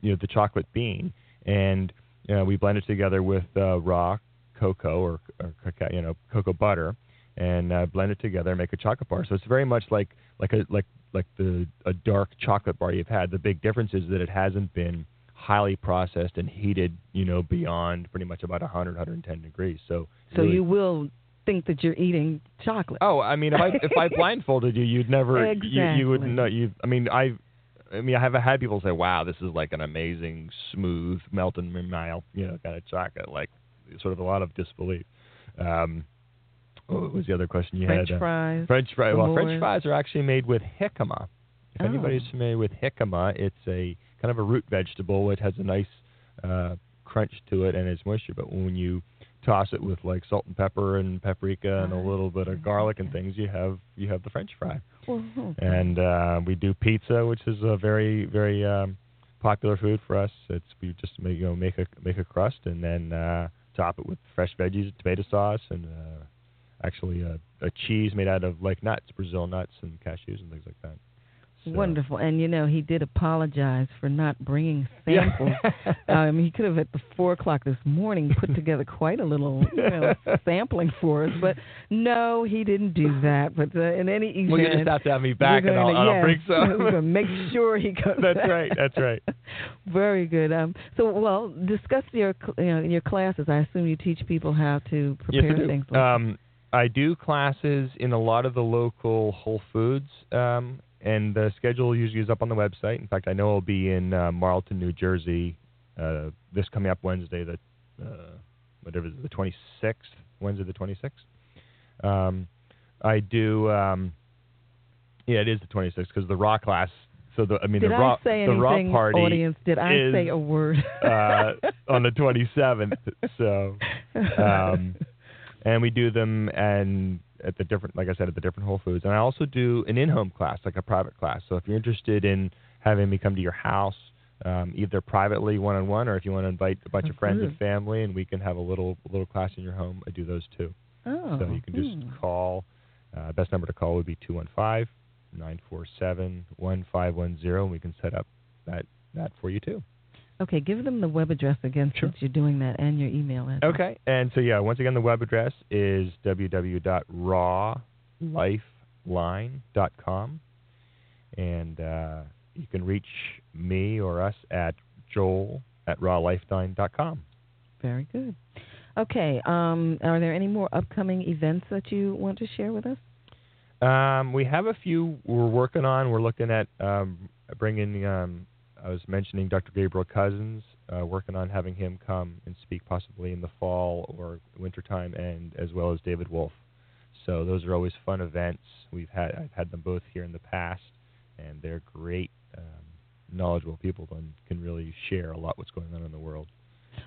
you know, the chocolate bean, and you know, we blend it together with uh, raw cocoa or, or cacao, you know, cocoa butter, and uh, blend it together and make a chocolate bar. So it's very much like like a like like the a dark chocolate bar you've had. The big difference is that it hasn't been highly processed and heated, you know, beyond pretty much about 100, 110 degrees. So, so really, you will think that you're eating chocolate. Oh, I mean, if I if I blindfolded you, you'd never exactly. you, you would know. You, I mean, I. I mean, I have had people say, "Wow, this is like an amazing, smooth, melting mile, you know, kind of chocolate." Like, sort of a lot of disbelief. Um, what was the other question you French had? fries. French fries. Well. French fries are actually made with jicama. If Oh. anybody's familiar with jicama, it's a kind of a root vegetable. It has a nice uh, crunch to it and it's moisture. But when you toss it with like salt and pepper and paprika and a little bit of garlic and things, you have you have the French fry. Okay. And uh, we do pizza, which is a very very um, popular food for us. It's we just make you know make a make a crust and then uh, top it with fresh veggies, tomato sauce, and uh, actually a, a cheese made out of like nuts, Brazil nuts and cashews and things like that. So- Wonderful. And you know, he did apologize for not bringing Yeah. samples. um, he could have at the four o'clock this morning put together quite a little you know, sampling for us, but no, he didn't do that. But uh, in any event, Well, you just have to have me back, and I'll, gonna- I'll bring some. we're gonna make sure he comes. That's back. right. That's right. Very good. Um, so, well, discuss your cl- you know, in your classes. I assume you teach people how to prepare yes, things. Like Um, I do classes in a lot of the local Whole Foods, um, and the schedule usually is up on the website. In fact, I know I'll be in uh, Marlton, New Jersey, uh, this coming up Wednesday, the uh, whatever it is, the 26th, Wednesday the 26th. Um, I do. Um, yeah, it is the 26th because the raw class. So the I mean did the raw say the raw party audience? Did I is, say a word? uh, on the 27th. So um, and we do them and at the different like i said at the different whole foods and i also do an in-home class like a private class so if you're interested in having me come to your house um, either privately one-on-one or if you want to invite a bunch Oh, of friends and family and we can have a little little class in your home i do those too Oh. So you can just hmm. call. Uh, best number to call would be 215 947 1510, and we can set up that, that for you too. Okay, give them the web address again Sure. since you're doing that and your email address. Okay. And so, yeah, once again, the web address is www.rawlifeline.com. And uh, you can reach me or us at joel at rawlifeline.com. Very good. Okay, um, are there any more upcoming events that you want to share with us? Um, we have a few we're working on. We're looking at um, bringing, um, I was mentioning Dr. Gabriel Cousens, uh, working on having him come and speak possibly in the fall or wintertime, and as well as David Wolfe. So those are always fun events. We've had I've had them both here in the past, and they're great, um, knowledgeable people and can really share a lot what's going on in the world.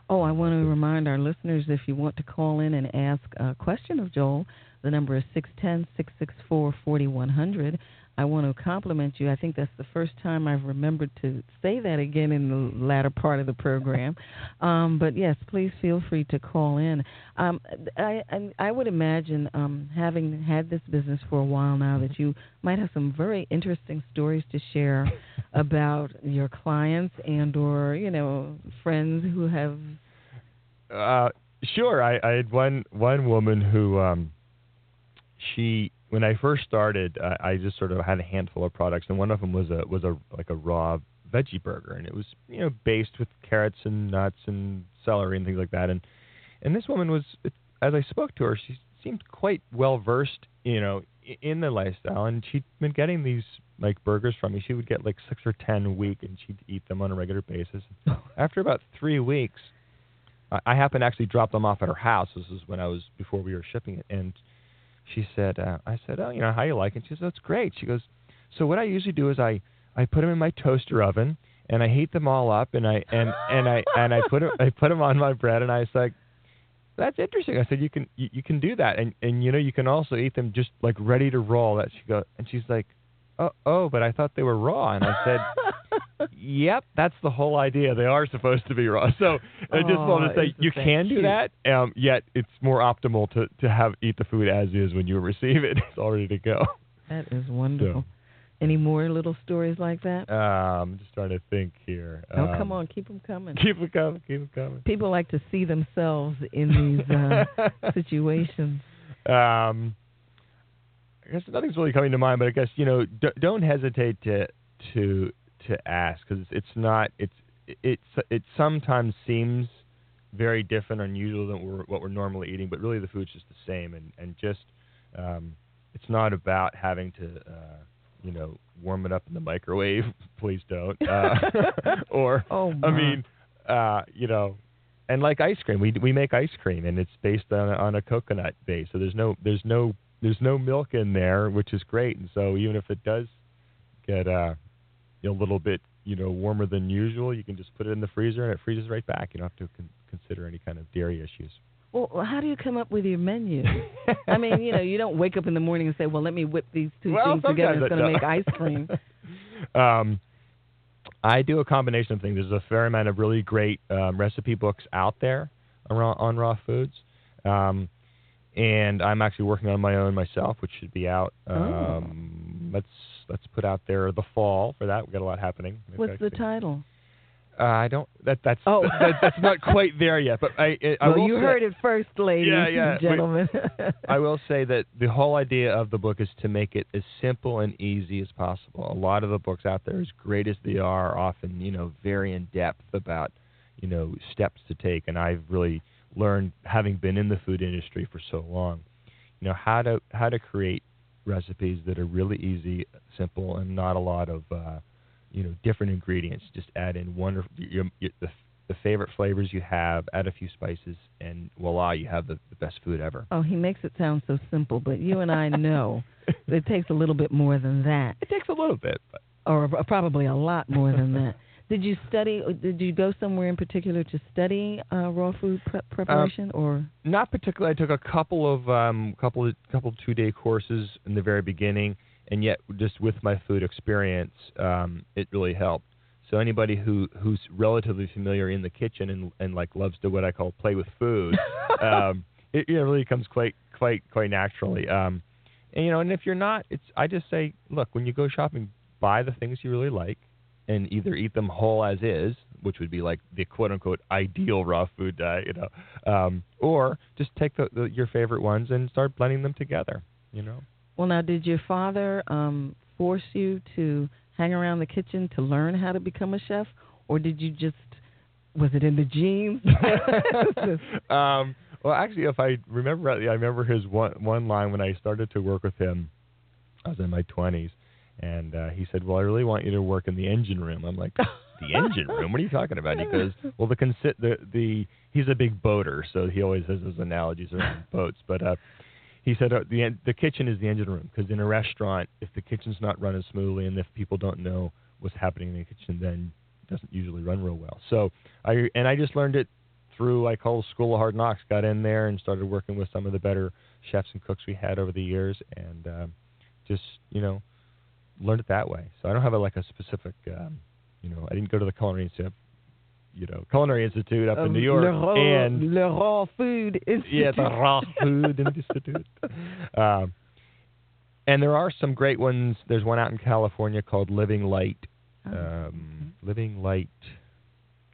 Oh, I want to remind our listeners if you want to call in and ask a question of Joel, the number is 610 664 4100. I want to compliment you. I think that's the first time I've remembered to say that again in the latter part of the program. Um, but yes, please feel free to call in. Um, I, I, I would imagine, um, having had this business for a while now, that you might have some very interesting stories to share about your clients and or you know friends who have Uh, sure. I, I had one one woman who um, she when I first started, I, I just sort of had a handful of products, and one of them was a was a like a raw veggie burger, and it was you know based with carrots and nuts and celery and things like that, and and this woman was as I spoke to her, she seemed quite well versed, you know, in the lifestyle, and she'd been getting these like burgers from me. She would get like six or ten a week, and she'd eat them on a regular basis. After about three weeks, I, I happened to actually drop them off at her house. This is when I was before we were shipping it, and she said, uh, "I said, oh, you know, how you like it?" She said, "That's great." She goes, "So what I usually do is I I put them in my toaster oven and I heat them all up and I and and I and I put 'em- I put them on my bread and I was like." That's interesting. I said you can you, you can do that, and and you know you can also eat them just like ready to roll. That she go, and she's like, oh oh, but I thought they were raw, and I said, Yep, that's the whole idea. They are supposed to be raw. So I just wanted to say you can do that. Um, yet it's more optimal to to have eat the food as is when you receive it. It's all ready to go. That is wonderful. Any more little stories like that? Um, just trying to think here. oh, Um, come on, keep them coming. Keep it coming. Keep it coming. People like to see themselves in these uh, situations. um, I guess nothing's really coming to mind, but I guess you know, d- don't hesitate to to to ask because it's not it's it's it sometimes seems very different, unusual than we're, what we're normally eating, but really the food's just the same, and and just um, it's not about having to. Uh, you know, warm it up in the microwave. Please don't. Uh, or, Oh, I mean, uh, you know, and like ice cream, we we make ice cream, and it's based on on a coconut base. So there's no there's no there's no milk in there, which is great. And so even if it does get uh, a little bit you know warmer than usual, you can just put it in the freezer and it freezes right back. You don't have to con- consider any kind of dairy issues. Well, how do you come up with your menu? I mean, you know, you don't wake up in the morning and say, "Well, let me whip these two well, things together. It's going to make ice cream." um, I do a combination of things. There's a fair amount of really great um, recipe books out there around, on raw foods, um, and I'm actually working on my own myself, which should be out. Oh. Um, Let's let's put out there the fall for that. We got a lot happening. Maybe What's the title? Uh, I don't. That that's Oh. that, that's not quite there yet. But I I, I well, will you say- heard it first, ladies Yeah, yeah. and gentlemen. I will say that the whole idea of the book is to make it as simple and easy as possible. A lot of the books out there, as great as they are, are often you know very in depth about you know steps to take. And I've really learned, having been in the food industry for so long, you know how to how to create recipes that are really easy, simple, and not a lot of uh, you know different ingredients. Just add in wonderful your, your, the the favorite flavors you have, add a few spices, and voila, you have the, the best food ever. oh, he makes it sound so simple, but you and I know it takes a little bit more than that, It takes a little bit, but or probably a lot more than that. Did you study? Did you go somewhere in particular to study uh, raw food pre- preparation, or not particularly. I took a couple of um, couple of, couple two day courses in the very beginning, and yet just with my food experience, um, it really helped. So anybody who who's relatively familiar in the kitchen and and like loves to what I call play with food, um, it, it really comes quite quite quite naturally. Um, and you know, and if you're not, it's I just say, look, when you go shopping, buy the things you really like, and either eat them whole as is, which would be like the quote unquote ideal raw food diet, you know, um, or just take the, the, your favorite ones and start blending them together, you know. Well, now, did your father um, force you to hang around the kitchen to learn how to become a chef, or did you just was it in the genes? um, well, actually, if I remember rightly, I remember his one one line when I started to work with him. I was in my twenties, and uh, he said, "Well, I really want you to work in the engine room." I'm like, "The engine room? What are you talking about?" he goes, "Well, the consi- the the he's a big boater, so he always has his analogies around boats, but." uh he said uh, the the kitchen is the engine room because in a restaurant, if the kitchen's not running smoothly and if people don't know what's happening in the kitchen, then it doesn't usually run real well. So I and I just learned it through like whole School of Hard Knocks. Got in there and started working with some of the better chefs and cooks we had over the years, and uh, just you know learned it that way. So I don't have a, like a specific. Um, you know, I didn't go to the culinary institute you know Culinary Institute up um, in New York, Le Raw, and Le Raw Food Institute. Yeah, the Raw Food Institute. Um, and there are some great ones. There's one out in California called Living Light, oh, um, Living Light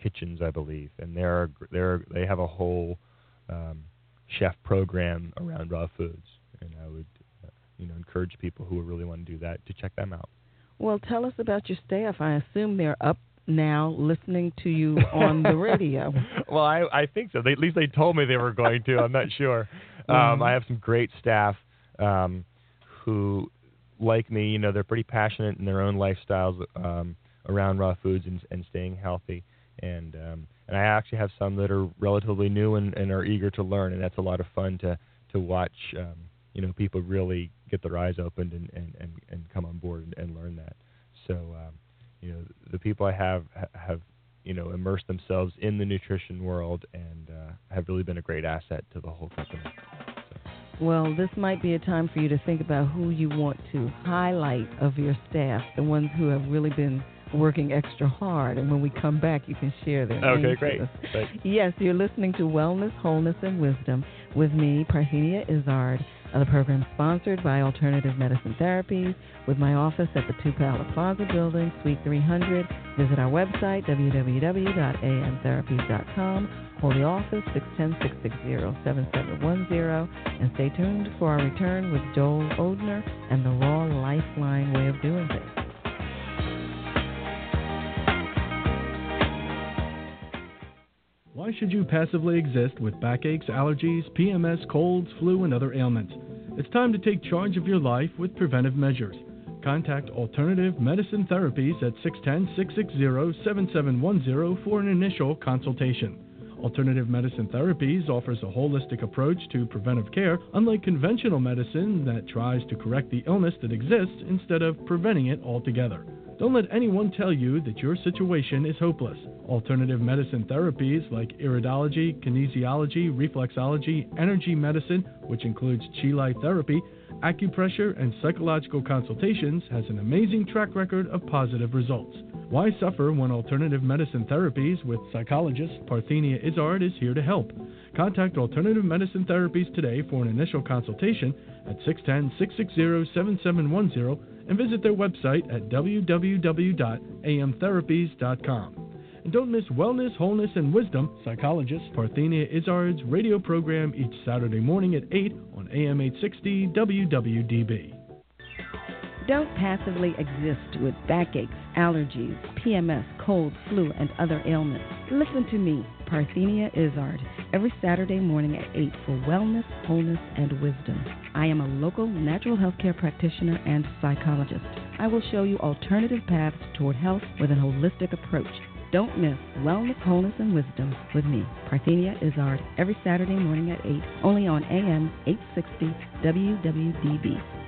Kitchens, I believe, and they're they're they have a whole um, chef program around raw foods, and I would you know encourage people who really want to do that to check them out. Well, tell us about your staff. I assume they're up now listening to you on the radio. well, I I think so. They, at least they told me they were going to. I'm not sure. Um, mm-hmm. I have some great staff um, who, like me, you know, they're pretty passionate in their own lifestyles um, around raw foods and, and staying healthy. And um, and I actually have some that are relatively new and, and are eager to learn, and that's a lot of fun to to watch. Um, you know, people really get their eyes opened and, and, and, and come on board and, and learn that. So um, you know the people I have have you know immersed themselves in the nutrition world and uh, have really been a great asset to the whole company. So. Well, this might be a time for you to think about who you want to highlight of your staff, the ones who have really been working extra hard. And when we come back, you can share their okay, names. Okay, great. Yes, you're listening to Wellness, Wholeness, and Wisdom with me, Parthenia Izzard. The program sponsored by Alternative Medicine Therapies with my office at the Two Bala Plaza Building, Suite 300. Visit our website, www.amtherapies.com. Call the office, 610-660-7710. And stay tuned for our return with Joel Odhner and the Raw Lifeline way of doing things. Why should you passively exist with backaches, allergies, PMS, colds, flu, and other ailments? It's time to take charge of your life with preventive measures. Contact Alternative Medicine Therapies at 610 660 7710 for an initial consultation. Alternative Medicine Therapies offers a holistic approach to preventive care, unlike conventional medicine that tries to correct the illness that exists instead of preventing it altogether. Don't let anyone tell you that your situation is hopeless. Alternative medicine therapies like iridology, kinesiology, reflexology, energy medicine, which includes chi light therapy, acupressure, and psychological consultations, has an amazing track record of positive results. Why suffer when alternative medicine therapies with psychologist Parthenia Izzard is here to help? Contact Alternative Medicine Therapies today for an initial consultation at 610 660 7710 and visit their website at www.amtherapies.com. And don't miss Wellness, Wholeness, and Wisdom, psychologist Parthenia Izzard's radio program each Saturday morning at 8 on AM 860 WWDB. Don't passively exist with backaches, allergies, PMS, cold, flu, and other ailments. Listen to me, Parthenia Izzard, every Saturday morning at 8 for wellness, wholeness, and wisdom. I am a local natural health care practitioner and psychologist. I will show you alternative paths toward health with an holistic approach. Don't miss Wellness, Wholeness, and Wisdom with me, Parthenia Izzard, every Saturday morning at 8, only on AM 860 WWDB.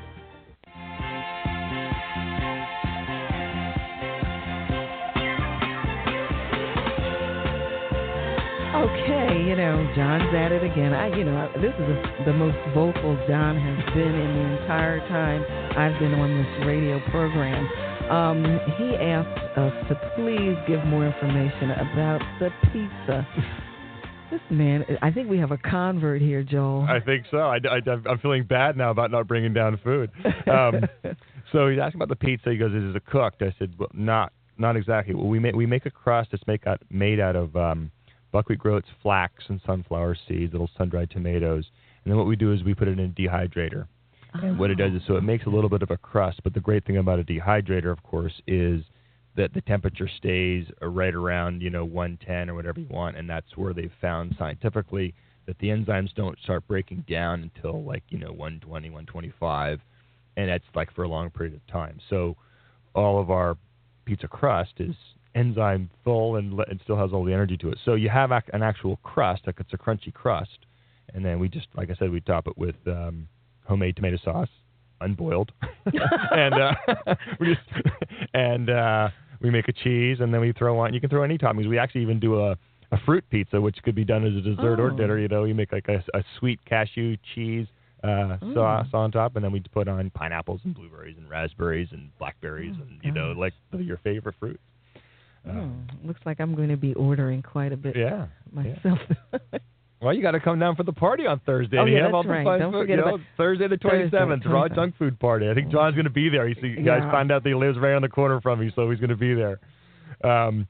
You know, John's at it again. I, you know, this is a, the most vocal John has been in the entire time I've been on this radio program. Um, he asked us to please give more information about the pizza. This man, I think we have a convert here, Joel. I think so. I, am feeling bad now about not bringing down food. Um, so he's asking about the pizza. He goes, "Is it cooked?" I said, "Well, not not exactly. Well, we make we make a crust that's make out, made out of um, buckwheat groats, flax, and sunflower seeds, little sun-dried tomatoes. And then what we do is we put it in a dehydrator. Oh. And what it does is so it makes a little bit of a crust. But the great thing about a dehydrator, of course, is that the temperature stays right around you know 110 or whatever you want, and that's where they've found scientifically that the enzymes don't start breaking down until like you know 120, 125, and that's like for a long period of time. So all of our pizza crust is enzyme full and it still has all the energy to it. So you have an actual crust, like it's a crunchy crust, and then we just, like I said, we top it with um, homemade tomato sauce, unboiled, and uh, we just and uh, we make a cheese, and then we throw on. You can throw any toppings. We actually even do a a fruit pizza, which could be done as a dessert oh. or dinner. You know, you make like a, a sweet cashew cheese uh, mm. sauce on top, and then we put on pineapples and blueberries and raspberries and blackberries oh, and you know like your favorite fruits. Um, oh, looks like I'm going to be ordering quite a bit. Yeah, myself. Yeah. well, you got to come down for the party on Thursday. Oh, yeah, that's all right. Don't food, forget you know, about Thursday the 27th, Raw Junk Food Party. I think John's going to be there. You, see, you guys find out that he lives right on the corner from me, so he's going to be there. Um,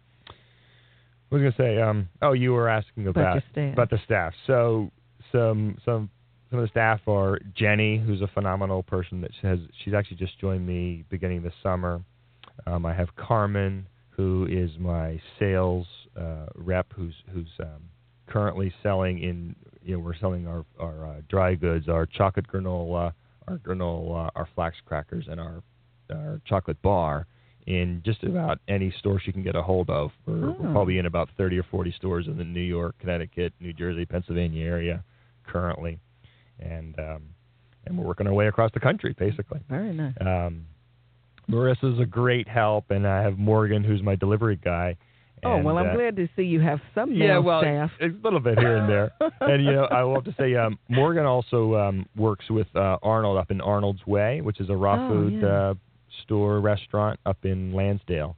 what was going to say? Um, oh, you were asking about about, about the staff. So some some some of the staff are Jenny, who's a phenomenal person that has she's actually just joined me beginning this summer. Um, I have Carmen, who is my sales uh, rep, who's who's um, currently selling in. You know, we're selling our our uh, dry goods, our chocolate granola, our granola, our flax crackers, and our our chocolate bar in just about any store she can get a hold of. We're, oh. we're, probably in about 30 or 40 stores in the New York, Connecticut, New Jersey, Pennsylvania area currently, and um, and we're working our way across the country basically. Very nice. Um, Marissa's a great help, and I have Morgan, who's my delivery guy. Oh well, I'm uh, glad to see you have some yeah, well, staff. a little bit here and there. and you know, I will have to say, um, Morgan also um, works with uh, Arnold up in Arnold's Way, which is a raw oh, food yeah. uh, store restaurant up in Lansdale.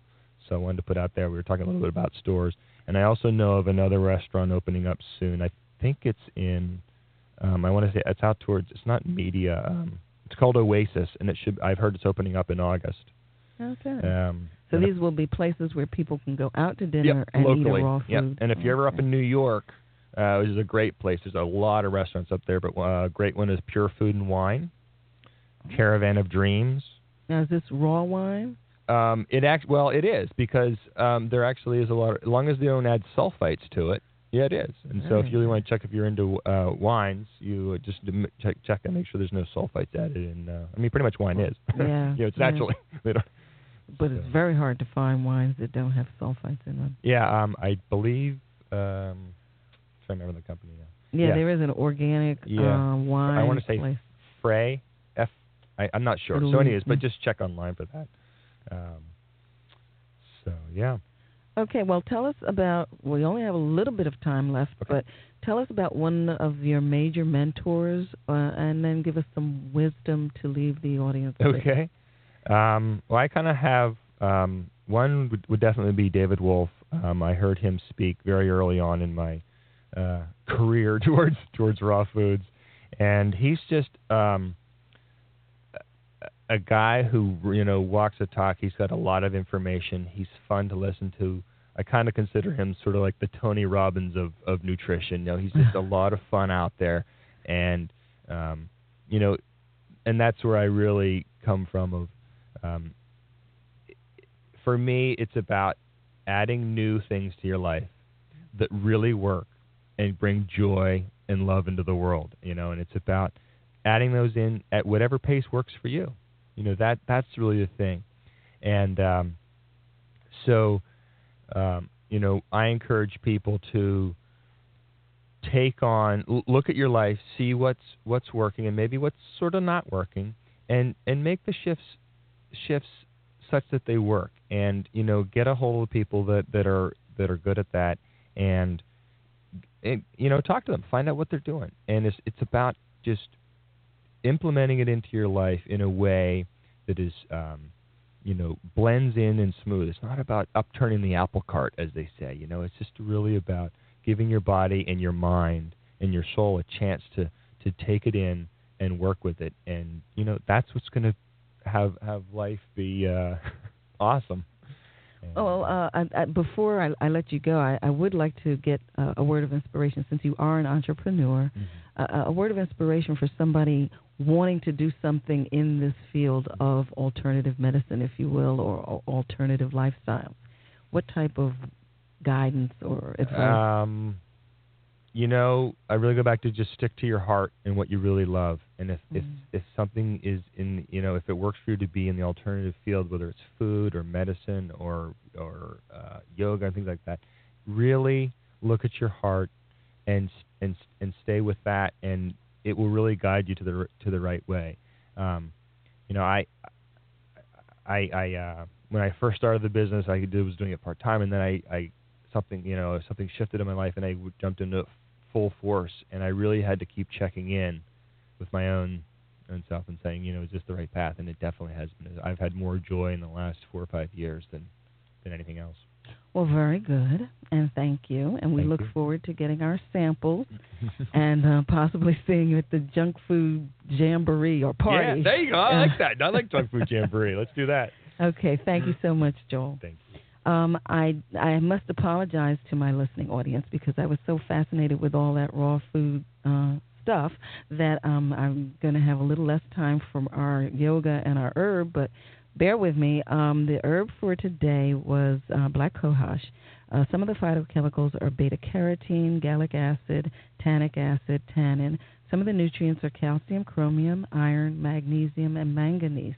So I wanted to put out there. We were talking a little bit about stores, and I also know of another restaurant opening up soon. I think it's in. Um, I want to say it's out towards. It's not media. Um, it's called Oasis, and it should. I've heard it's opening up in August. Okay. Um, so these will be places where people can go out to dinner yep, and locally. eat a raw food. Yep. And if you're ever up in New York, uh, which is a great place, there's a lot of restaurants up there, but uh, a great one is Pure Food and Wine, Caravan of Dreams. Now, is this raw wine? Um, it act well, it is because um, there actually is a lot. Of, as long as they don't add sulfites to it, yeah, it is. And so, if you really want to check if you're into uh, wines, you just check check and make sure there's no sulfites added. in. uh, I mean, pretty much wine is. Yeah. you know, it's yeah. naturally. but it's very hard to find wines that don't have sulfites in them. Yeah, um, I believe. Um, I'm trying remember the company now. Yeah, yeah. there is an organic yeah. uh, wine. I want to say place. Frey. F. I, I'm not sure. It'll so, anyways, but just check online for that. Um, so yeah. Okay, well, tell us about. We only have a little bit of time left, Okay. but tell us about one of your major mentors, uh, and then give us some wisdom to leave the audience. with. Okay. Um, well, I kind of have um, one would, would definitely be David Wolfe. Um, I heard him speak very early on in my uh, career towards towards raw foods, and he's just um, a- guy who you know walks the talk. He's got a lot of information. He's fun to listen to. I kind of consider him sort of like the Tony Robbins of of nutrition. You know, he's just a lot of fun out there, and um, you know, and that's where I really come from. Of um, for me, it's about adding new things to your life that really work and bring joy and love into the world. You know, and it's about adding those in at whatever pace works for you. You know that that's really the thing, and um, so um, you know I encourage people to take on l- look at your life, see what's what's working and maybe what's sort of not working, and and make the shifts shifts such that they work, and you know get a hold of people that that are that are good at that, and, and you know talk to them, find out what they're doing, and it's it's about just implementing it into your life in a way that is um, you know blends in and smooth. It's not about upturning the apple cart, as they say. You know, it's just really about giving your body and your mind and your soul a chance to to take it in and work with it. And you know that's what's going to have have life be uh, awesome. Oh, well, uh, I, I, before I, I, let you go, I, I would like to get uh, a word of inspiration since you are an entrepreneur. Mm-hmm. Uh, a word of inspiration for somebody wanting to do something in this field of alternative medicine, if you will, or, alternative lifestyle, What type of guidance or advice? Um, you know, I really go back to just stick to your heart and what you really love. And if mm-hmm. if if something is in, you know, if it works for you to be in the alternative field, whether it's food or medicine or or uh, yoga and things like that, really look at your heart and and and stay with that, and it will really guide you to the to the right way. Um, you know, I I I uh, when I first started the business, I did, was doing it part time, and then I I something you know something shifted in my life, and I jumped into it full force, and I really had to keep checking in with my own own self and saying, you know, is this the right path? And it definitely has been. I've had more joy in the last four or five years than than anything else. Well, very good, and thank you. And we thank look you. forward to getting our samples and uh, possibly seeing you at the junk food jamboree or party. Yeah, there you go. I like that. I like junk food jamboree. Let's do that. Okay, thank you so much, Joel. Thank you. Um, I I must apologize to my listening audience because I was so fascinated with all that raw food uh, stuff that um, I'm going to have a little less time for our yoga and our herb. But bear with me. Um, the herb for today was uh, black cohosh. Uh, some of the phytochemicals are beta carotene, gallic acid, tannic acid, tannin. Some of the nutrients are calcium, chromium, iron, magnesium, and manganese.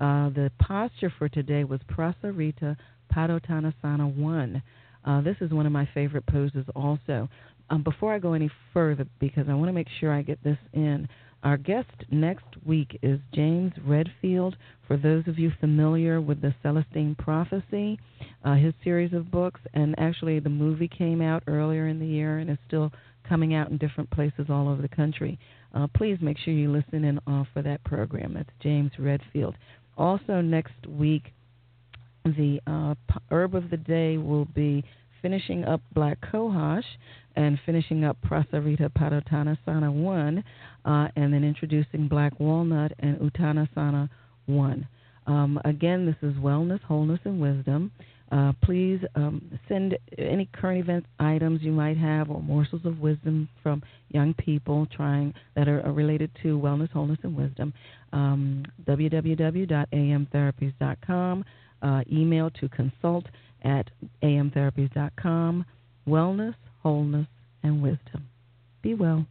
Uh, the posture for today was Prasarita Padottanasana 1. Uh, this is one of my favorite poses also. Um, before I go any further, because I want to make sure I get this in, our guest next week is James Redfield. For those of you familiar with the Celestine Prophecy, uh, his series of books, and actually the movie came out earlier in the year and is still coming out in different places all over the country. Uh, please make sure you listen in uh, for that program. That's James Redfield. Also, next week, the uh, herb of the day will be finishing up Black Cohosh and finishing up Prasarita Padottanasana 1, uh, and then introducing Black Walnut and Uttanasana 1. Um, again, this is Wellness, Wholeness, and Wisdom. Uh, please um, send any current event items you might have or morsels of wisdom from young people trying that are, are related to wellness, wholeness, and wisdom. Um, www.amtherapies.com uh, email to consult at amtherapies.com. Wellness, wholeness, and wisdom. Be well.